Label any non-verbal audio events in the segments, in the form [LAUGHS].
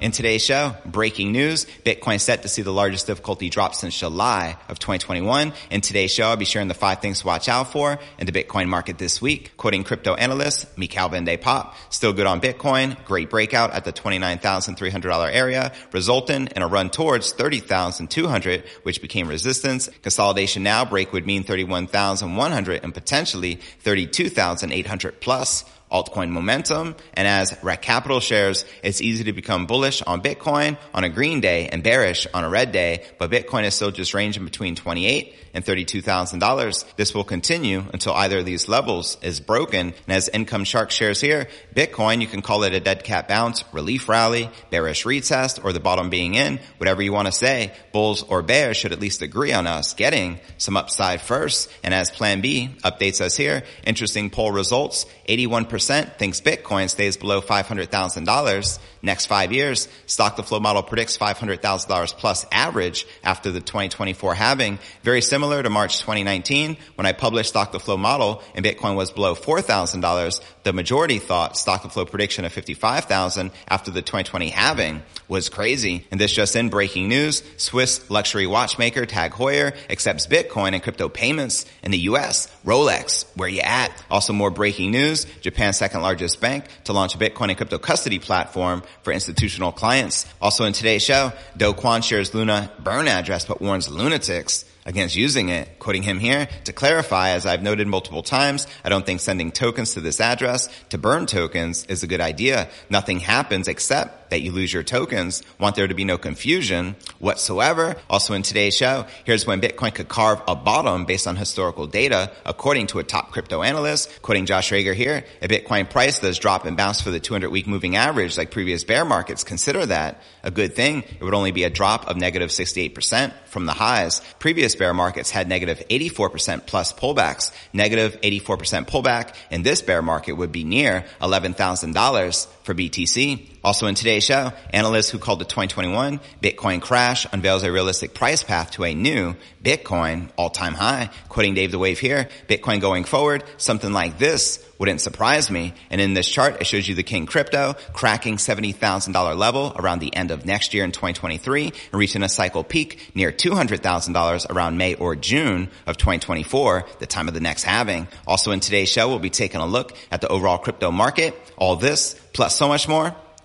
In today's show, breaking news, Bitcoin set to see the largest difficulty drop since July of 2021. In today's show, I'll be sharing the five things to watch out for in the Bitcoin market this week. Quoting crypto analyst Michaël van de Poppe, still good on Bitcoin, great breakout at the $29,300 area, resulting in a run towards 30,200, which became resistance. Consolidation now break would mean 31,100 and potentially 32,800 plus altcoin momentum. And as Rekt Capital shares, it's easy to become bullish on Bitcoin on a green day and bearish on a red day, but Bitcoin is still just ranging between 28 and $32,000. This will continue until either of these levels is broken. And as Income Shark shares here, Bitcoin, you can call it a dead cat bounce, relief rally, bearish retest, or the bottom being in, whatever you want to say. Bulls or bears should at least agree on us getting some upside first. And as plan B updates us here, interesting poll results, 81% thinks Bitcoin stays below $500,000 next five years. Stock to flow model predicts $500,000 plus average after the 2024 halving. Very similar to March 2019 when I published stock to flow model and Bitcoin was below $4,000. The majority thought stock to flow prediction of 55,000 after the 2020 halving was crazy. And this just in breaking news, Swiss luxury watchmaker Tag Heuer accepts Bitcoin and crypto payments in the US. Rolex, where you at? Also more breaking news, Japan's second largest bank to launch a Bitcoin and crypto custody platform for institutional clients. Also in today's show, Do Kwon shares Luna burn address but warns lunatics against using it. Quoting him here, to clarify, as I've noted multiple times, I don't think sending tokens to this address to burn tokens is a good idea. Nothing happens except that you lose your tokens. Want there to be no confusion whatsoever. Also in today's show, here's when Bitcoin could carve a bottom based on historical data, according to a top crypto analyst. Quoting Josh Rager here, a Bitcoin price does drop and bounce for the 200 week moving average like previous bear markets. Consider that a good thing. It would only be a drop of negative 68% from the highs. Previous bear markets had negative 84% plus pullbacks. Negative 84% pullback in this bear market would be near $11,000 for BTC. Also in today's show, analysts who called the 2021 Bitcoin crash unveils a realistic price path to a new Bitcoin all-time high. Quoting Dave the Wave here, Bitcoin going forward, something like this wouldn't surprise me. And in this chart, it shows you the King Crypto cracking $70,000 level around the end of next year in 2023 and reaching a cycle peak near $200,000 around May or June of 2024, the time of the next halving. Also in today's show, we'll be taking a look at the overall crypto market, all this, plus so much more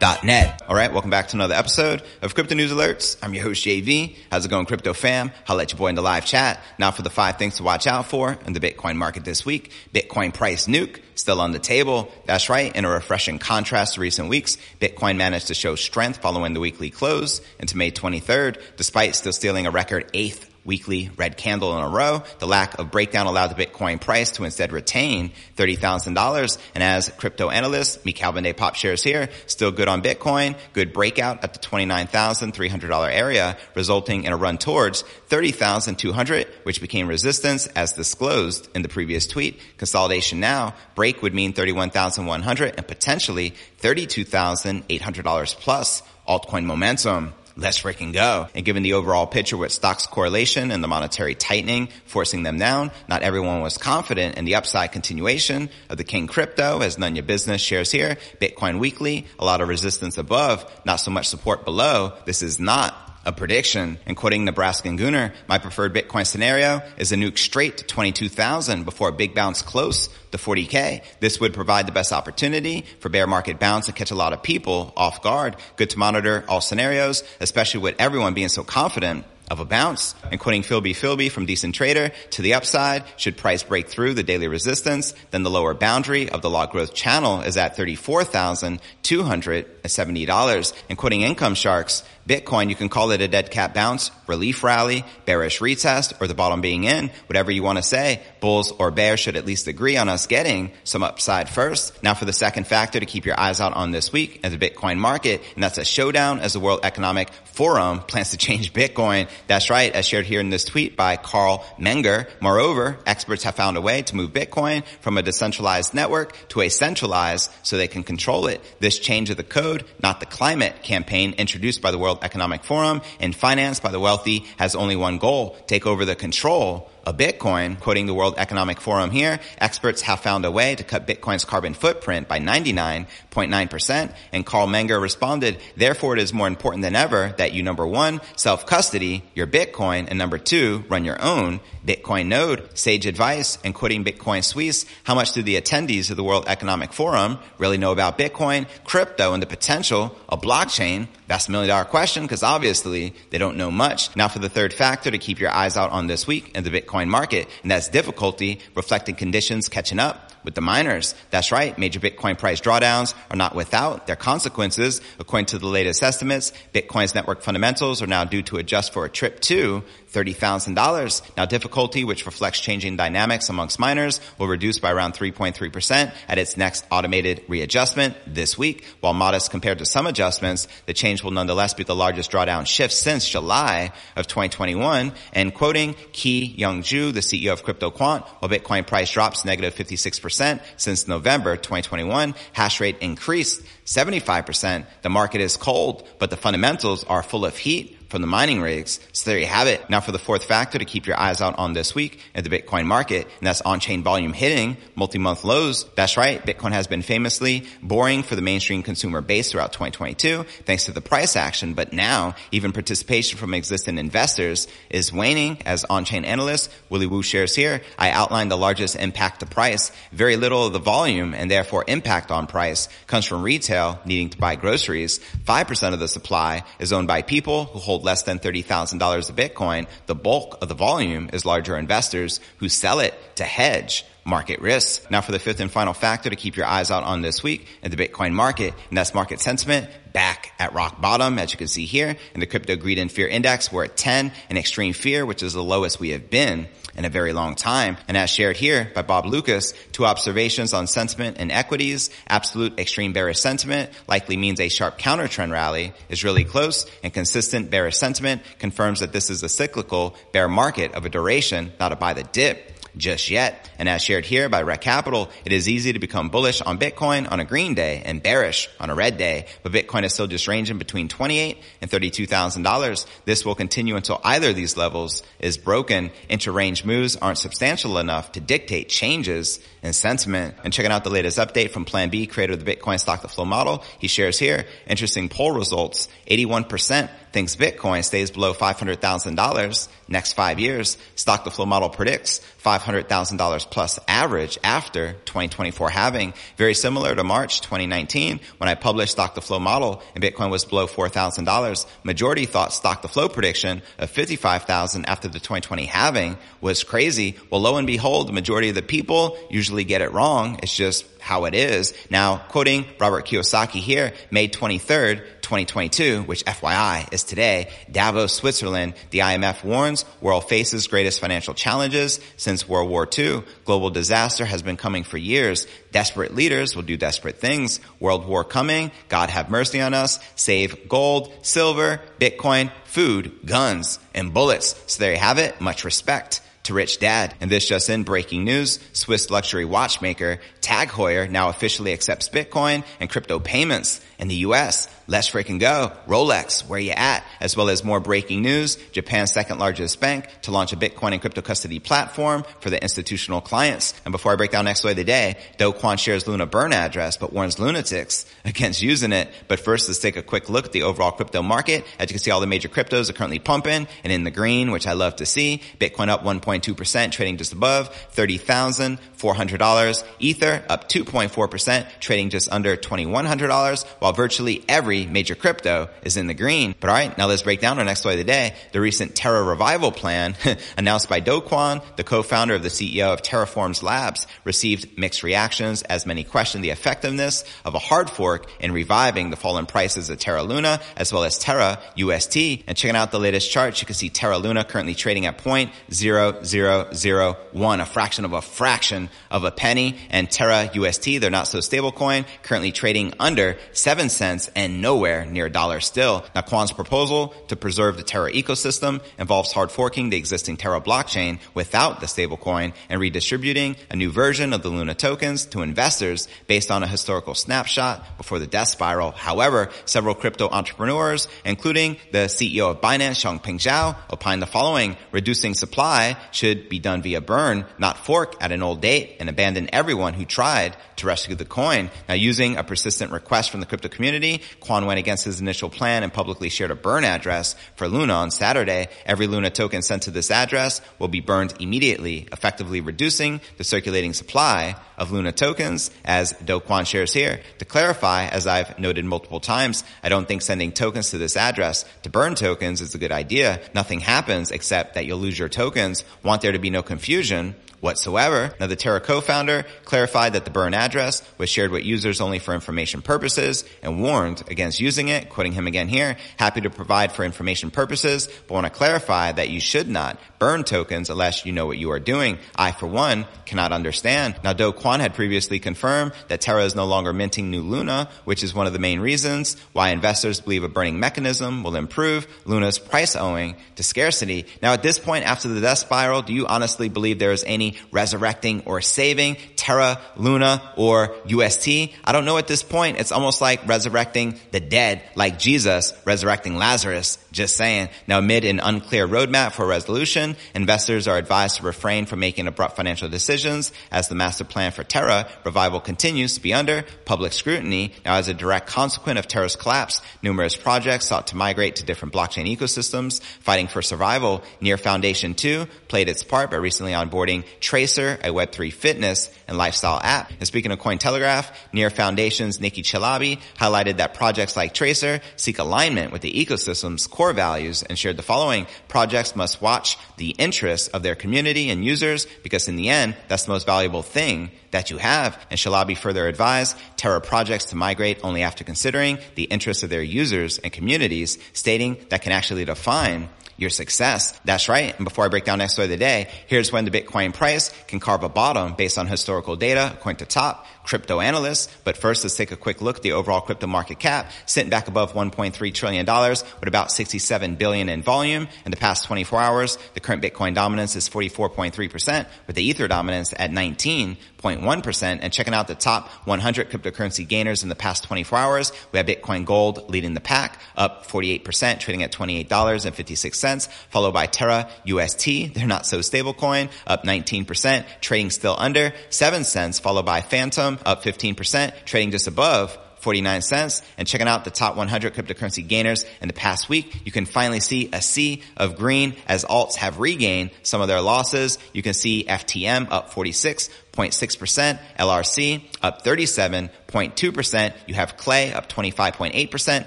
cryptonewsalerts.net. All right, welcome back to another episode of Crypto News Alerts. I'm your host, JV. How's it going, crypto fam? I'll let you boy in the live chat. Now for the five things to watch out for in the Bitcoin market this week. Bitcoin price nuke still on the table. That's right. In a refreshing contrast to recent weeks, Bitcoin managed to show strength following the weekly close into May 23rd, despite still stealing a record eighth weekly red candle in a row. The lack of breakdown allowed the Bitcoin price to instead retain $30,000. And as crypto analyst, Michaël van de Poppe shares here, still good on Bitcoin, good breakout at the $29,300 area, resulting in a run towards 30,200, which became resistance as disclosed in the previous tweet. Consolidation now, break would mean 31,100 and potentially $32,800 plus altcoin momentum. Let's freaking go. And given the overall picture with stocks correlation and the monetary tightening forcing them down, not everyone was confident in the upside continuation of the King crypto as none your business shares here. Bitcoin weekly, a lot of resistance above, not so much support below. This is not a prediction. And quoting Nebraskan Gooner, my preferred Bitcoin scenario is a nuke straight to 22,000 before a big bounce close to 40K. This would provide the best opportunity for bear market bounce and catch a lot of people off guard. Good to monitor all scenarios, especially with everyone being so confident of a bounce. And quoting Philby Philby from DecenTrader to the upside, should price break through the daily resistance, then the lower boundary of the log growth channel is at $34,270. And quoting Income Sharks, Bitcoin, you can call it a dead cat bounce, relief rally, bearish retest, or the bottom being in, whatever you want to say. Bulls or bears should at least agree on us getting some upside first. Now for the second factor to keep your eyes out on this week as the Bitcoin market, and that's a showdown as the World Economic Forum plans to change Bitcoin. That's right, as shared here in this tweet by Carl Menger. Moreover, experts have found a way to move Bitcoin from a decentralized network to a centralized so they can control it. This change of the code, not the climate campaign introduced by the World Economic Forum and financed by the wealthy has only one goal, take over the control of Bitcoin, quoting the World Economic Forum here, experts have found a way to cut Bitcoin's carbon footprint by 99.9%. And Carl Menger responded, therefore it is more important than ever that you number one, self-custody your Bitcoin, and number two, run your own Bitcoin node. Sage advice and quoting Bitcoin Suisse, how much do the attendees of the World Economic Forum really know about Bitcoin, crypto, and the potential of blockchain? That's a million dollar question because obviously they don't know much. Now for the third factor to keep your eyes out on this week and the Bitcoin market, and that's difficulty reflecting conditions catching up with the miners. That's right. Major Bitcoin price drawdowns are not without their consequences. According to the latest estimates, Bitcoin's network fundamentals are now due to adjust for a trip to $30,000. Now difficulty, which reflects changing dynamics amongst miners, will reduce by around 3.3% at its next automated readjustment this week. While modest compared to some adjustments, the change will nonetheless be the largest drawdown shift since July of 2021. And quoting Ki Young Ju, the CEO of CryptoQuant, while Bitcoin price drops negative 56% since November 2021, hash rate increased 75%. The market is cold, but the fundamentals are full of heat from the mining rigs. So there you have it. Now for the fourth factor to keep your eyes out on this week at the Bitcoin market, and that's on-chain volume hitting multi-month lows. That's right. Bitcoin has been famously boring for the mainstream consumer base throughout 2022 thanks to the price action. But now even participation from existing investors is waning as on-chain analyst Willy Woo shares here. I outlined the largest impact to price. Very little of the volume and therefore impact on price comes from retail needing to buy groceries. 5% of the supply is owned by people who hold hold less than $30,000 of Bitcoin, the bulk of the volume is larger investors who sell it to hedge market risks. Now for the fifth and final factor to keep your eyes out on this week in the Bitcoin market, and that's market sentiment back at rock bottom, as you can see here. In the crypto greed and fear index, we're at 10 in extreme fear, which is the lowest we have been in a very long time. And as shared here by Bob Lucas, two observations on sentiment and equities. Absolute extreme bearish sentiment likely means a sharp counter trend rally is really close and consistent bearish sentiment confirms that this is a cyclical bear market of a duration, not a buy the dip just yet. And as shared here by Rekt Capital, it is easy to become bullish on Bitcoin on a green day and bearish on a red day, but Bitcoin is still just ranging between 28 and $32,000. This will continue until either of these levels is broken. Inter-range moves aren't substantial enough to dictate changes in sentiment. And checking out the latest update from Plan B, creator of the Bitcoin stock to flow model, he shares here interesting poll results. 81% thinks Bitcoin stays below $500,000 next five years. Stock to flow model predicts $500,000 plus average after 2024 halving. Very similar to March 2019 when I published stock to flow model and Bitcoin was below $4,000. Majority thought stock to flow prediction of 55,000 after the 2020 halving was crazy. Well, lo and behold, the majority of the people usually get it wrong. It's just how it is. Now, quoting Robert Kiyosaki here, May 23rd, 2022, which FYI is today, Davos, Switzerland, the IMF warns world faces greatest financial challenges since World War II. Global disaster has been coming for years. Desperate leaders will do desperate things. World war coming. God have mercy on us. Save gold, silver, Bitcoin, food, guns, and bullets. So there you have it. Much respect to Rich Dad. And this just in breaking news, Swiss luxury watchmaker Tag Heuer now officially accepts Bitcoin and crypto payments in the US. Let's freaking go. Rolex, where you at? as well as more breaking news, Japan's second largest bank to launch a Bitcoin and crypto custody platform for the institutional clients. And before I break down next way of the day, Do Kwon shares Luna burn address, but warns lunatics [LAUGHS] against using it. But first, let's take a quick look at the overall crypto market. As you can see, all the major cryptos are currently pumping and in the green, which I love to see. Bitcoin up 1.2%, trading just above $30,400. Ether up 2.4%, trading just under $2,100, while virtually every major crypto is in the green. But alright, now let's break down our next way of the day. The recent Terra revival plan [LAUGHS] announced by Do Kwon, the co-founder of the CEO of Terraforms Labs, received mixed reactions as many questioned the effectiveness of a hard fork in reviving the fallen prices of Terra Luna as well as Terra UST. And checking out the latest charts, you can see Terra Luna currently trading at 0.0001, a fraction of a fraction of a penny, and Terra UST, they're not so stable coin, currently trading under 7 cents and nowhere near a dollar still. Kwon's proposal to preserve the Terra ecosystem involves hard forking the existing Terra blockchain without the stablecoin and redistributing a new version of the Luna tokens to investors based on a historical snapshot before the death spiral. However, several crypto entrepreneurs, including the CEO of Binance, Changpeng Zhao, opined the following, reducing supply should be done via burn, not fork at an old date and abandon everyone who tried to rescue the coin. Now using a persistent request from the crypto community, Kwon went against his initial plan and publicly shared a burn address for Luna on Saturday. Every Luna token sent to this address will be burned immediately, effectively reducing the circulating supply of Luna tokens as Do Kwon shares here. To clarify, as I've noted multiple times, I don't think sending tokens to this address to burn tokens is a good idea. Nothing happens except that you'll lose your tokens. Want there to be no confusion whatsoever. Now the Terra co-founder clarified that the burn address was shared with users only for information purposes and warned against using it, quoting him again here, happy to provide for information purposes, but want to clarify that you should not burn tokens unless you know what you are doing. I, for one, cannot understand. Now Do Kwon had previously confirmed that Terra is no longer minting new Luna, which is one of the main reasons why investors believe a burning mechanism will improve Luna's price owing to scarcity. Now at this point after the death spiral, do you honestly believe there is any resurrecting or saving Terra, Luna, or UST. I don't know at this point. It's almost like resurrecting the dead, like Jesus resurrecting Lazarus. Just saying. Now, amid an unclear roadmap for resolution, investors are advised to refrain from making abrupt financial decisions as the master plan for Terra revival continues to be under public scrutiny. Now, as a direct consequence of Terra's collapse, numerous projects sought to migrate to different blockchain ecosystems, fighting for survival. Near Foundation 2 played its part by recently onboarding Tracer, a Web3 fitness and lifestyle app. And speaking of Cointelegraph, Near Foundation's Nikki Chalabi highlighted that projects like Tracer seek alignment with the ecosystem's core values and shared the following. Projects must watch the interests of their community and users because in the end, that's the most valuable thing that you have. And Chalabi further advised Terra projects to migrate only after considering the interests of their users and communities, stating that can actually define your success. That's right. And before I break down next story of the day, here's when the Bitcoin price can carve a bottom based on historical data, according to top crypto analysts. But first, let's take a quick look at the overall crypto market cap, sitting back above $1.3 trillion with about 67 billion in volume. In the past 24 hours, the current Bitcoin dominance is 44.3% with the Ether dominance at 19.1%. And checking out the top 100 cryptocurrency gainers in the past 24 hours, we have Bitcoin Gold leading the pack, up 48%, trading at $28.56, followed by Terra UST. [LAUGHS] They're not so stable coin, up 19%, trading still under 7 cents, followed by Fantom, up 15%, trading just above 49 cents and checking out the top 100 cryptocurrency gainers in the past week, you can finally see a sea of green as alts have regained some of their losses. You can see FTM up 46.6%, LRC up 37.2%. You have Clay up 25.8%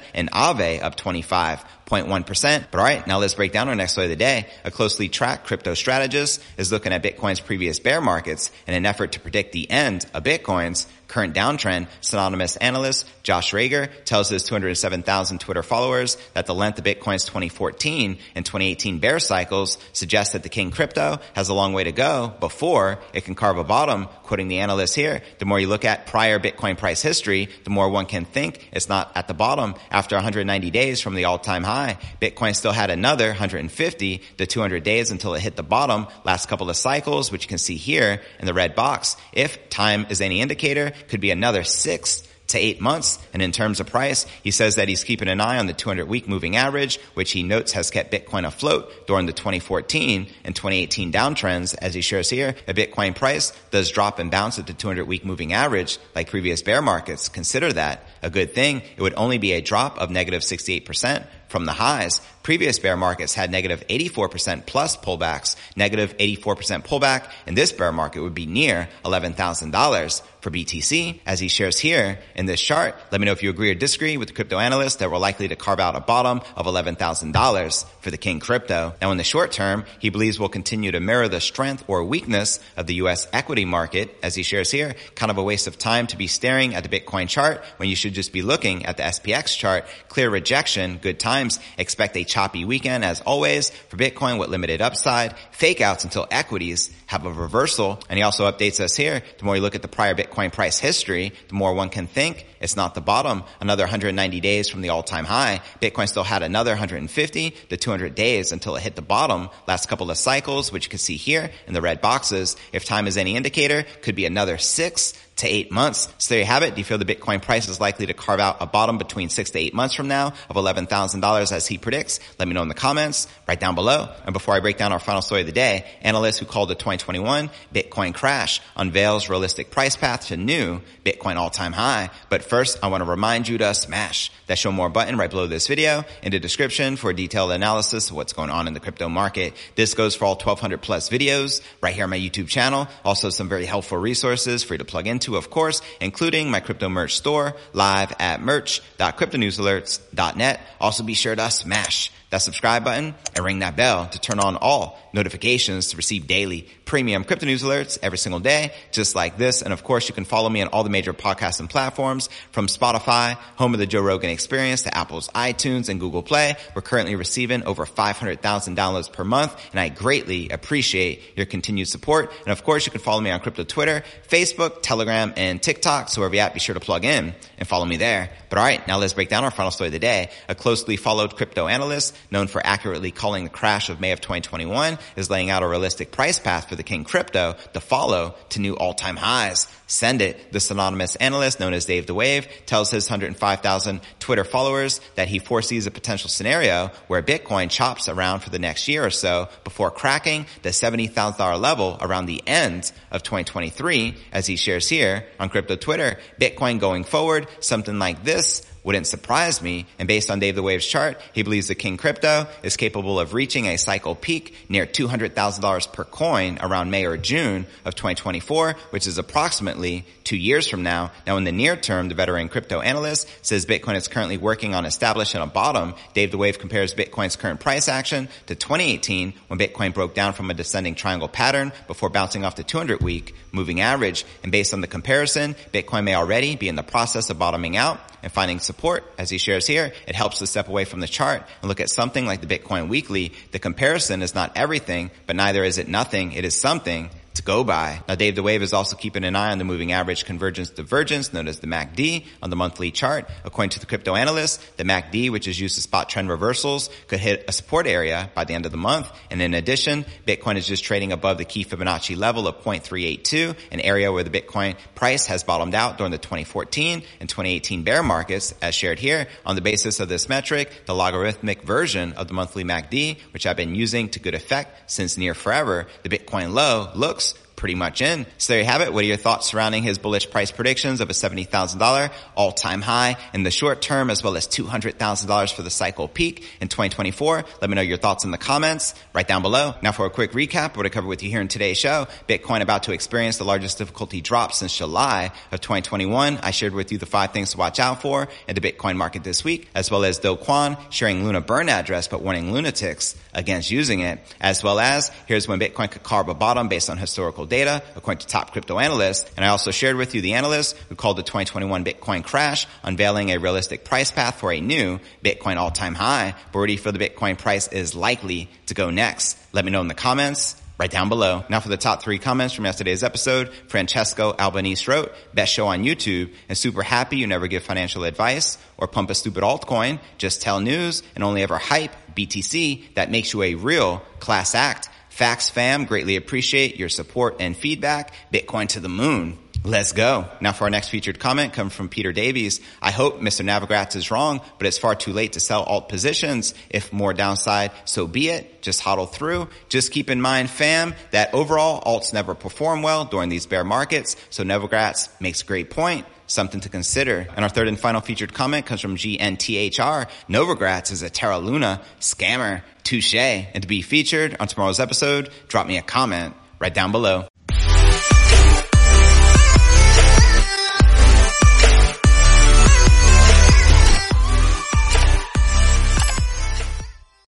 and AAVE up 25. 0.1%. But alright, now let's break down our next story of the day. A closely tracked crypto strategist is looking at Bitcoin's previous bear markets in an effort to predict the end of Bitcoin's current downtrend. Synonymous analyst Josh Rager tells his 207,000 Twitter followers that the length of Bitcoin's 2014 and 2018 bear cycles suggests that the king crypto has a long way to go before it can carve a bottom. Quoting the analyst here, the more you look at prior Bitcoin price history, the more one can think it's not at the bottom. After 190 days from the all-time high, Bitcoin still had another 150 to 200 days until it hit the bottom last couple of cycles, which you can see here in the red box. If time is any indicator, could be another six to eight months. And in terms of price, he says that he's keeping an eye on the 200 week moving average, which he notes has kept Bitcoin afloat during the 2014 and 2018 downtrends. As he shares here, a Bitcoin price does drop and bounce at the 200 week moving average like previous bear markets. Consider that a good thing. It would only be a drop of negative 68% from the highs. Previous bear markets had negative 84% plus pullbacks, negative 84% pullback, and this bear market would be near $11,000 for BTC. As he shares here in this chart, let me know if you agree or disagree with the crypto analyst that we're likely to carve out a bottom of $11,000 for the King crypto. Now in the short term, he believes we'll continue to mirror the strength or weakness of the US equity market. As he shares here, kind of a waste of time to be staring at the Bitcoin chart when you should just be looking at the SPX chart. Clear rejection, good times. Expect a choppy weekend as always for Bitcoin with limited upside. Fake outs until equities have a reversal. And he also updates us here. The more you look at the prior Bitcoin price history, the more one can think it's not the bottom. Another 190 days from the all-time high. Bitcoin still had another 150 to 200 days until it hit the bottom. Last couple of cycles, which you can see here in the red boxes. If time is any indicator, could be another six to eight months. So there you have it. Do you feel the Bitcoin price is likely to carve out a bottom between six to eight months from now of $11,000 as he predicts? Let me know in the comments right down below. And before I break down our final story of the day, analysts who called the 2021 Bitcoin crash unveils realistic price path to new Bitcoin all-time high. But first, I want to remind you to smash that show more button right below this video in the description for a detailed analysis of what's going on in the crypto market. This goes for all 1200 plus videos right here on my YouTube channel. Also some very helpful resources for you to plug into of course, including my crypto merch store live at merch.cryptonewsalerts.net. Also be sure to smash that subscribe button and ring that bell to turn on all notifications to receive daily premium crypto news alerts every single day, just like this. And of course, you can follow me on all the major podcasts and platforms from Spotify, home of the Joe Rogan experience to Apple's iTunes and Google Play. We're currently receiving over 500,000 downloads per month. And I greatly appreciate your continued support. And of course, you can follow me on crypto Twitter, Facebook, Telegram, and TikTok. So wherever you're at, be sure to plug in and follow me there. But all right, now let's break down our final story of the day. A closely followed crypto analyst known for accurately calling the crash of May of 2021 is laying out a realistic price path for the King crypto to follow to new all-time highs. Send it. This anonymous analyst known as Dave the Wave tells his 105,000 Twitter followers that he foresees a potential scenario where Bitcoin chops around for the next year or so before cracking the $70,000 level around the end of 2023 as he shares here on crypto Twitter. Bitcoin going forward, something like this wouldn't surprise me. And based on Dave the Wave's chart, he believes the King Crypto is capable of reaching a cycle peak near $200,000 per coin around May or June of 2024, which is approximately two years from now. Now in the near term, the veteran crypto analyst says Bitcoin is currently working on establishing a bottom. Dave the Wave compares Bitcoin's current price action to 2018 when Bitcoin broke down from a descending triangle pattern before bouncing off the 200 week moving average. And based on the comparison, Bitcoin may already be in the process of bottoming out and finding support, as he shares here, it helps to step away from the chart and look at something like the Bitcoin weekly. The comparison is not everything, but neither is it nothing. It is something to go by. Now, Dave the Wave is also keeping an eye on the moving average convergence divergence known as the MACD on the monthly chart. According to the crypto analyst, the MACD, which is used to spot trend reversals, could hit a support area by the end of the month. And in addition, Bitcoin is just trading above the key Fibonacci level of 0.382, an area where the Bitcoin price has bottomed out during the 2014 and 2018 bear markets, as shared here. On the basis of this metric, the logarithmic version of the monthly MACD, which I've been using to good effect since near forever, the Bitcoin low looks pretty much in. So there you have it. What are your thoughts surrounding his bullish price predictions of a $70,000 all-time high in the short term as well as $200,000 for the cycle peak in 2024? Let me know your thoughts in the comments right down below. Now for a quick recap, what I covered with you here in today's show, Bitcoin about to experience the largest difficulty drop since July of 2021. I shared with you the five things to watch out for in the Bitcoin market this week, as well as Do Kwon sharing Luna burn address, but warning lunatics against using it, as well as here's when Bitcoin could carve a bottom based on historical data, according to top crypto analysts. And I also shared with you the analyst who called the 2021 Bitcoin crash, unveiling a realistic price path for a new Bitcoin all-time high. But where do you feel the Bitcoin price is likely to go next? Let me know in the comments right down below. Now for the top three comments from yesterday's episode, Francesco Albanese wrote, best show on YouTube and super happy you never give financial advice or pump a stupid altcoin. Just tell news and only ever hype BTC that makes you a real class act. Facts fam, greatly appreciate your support and feedback. Bitcoin to the moon. Let's go. Now for our next featured comment come from Peter Davies. I hope Mr. Novogratz is wrong, but it's far too late to sell alt positions. If more downside, so be it. Just hodl through. Just keep in mind, fam, that overall alts never perform well during these bear markets. So Novogratz makes a great point something to consider. And our third and final featured comment comes from GNTHR. Novogratz is a Terra Luna scammer. Touche. And to be featured on tomorrow's episode, drop me a comment right down below.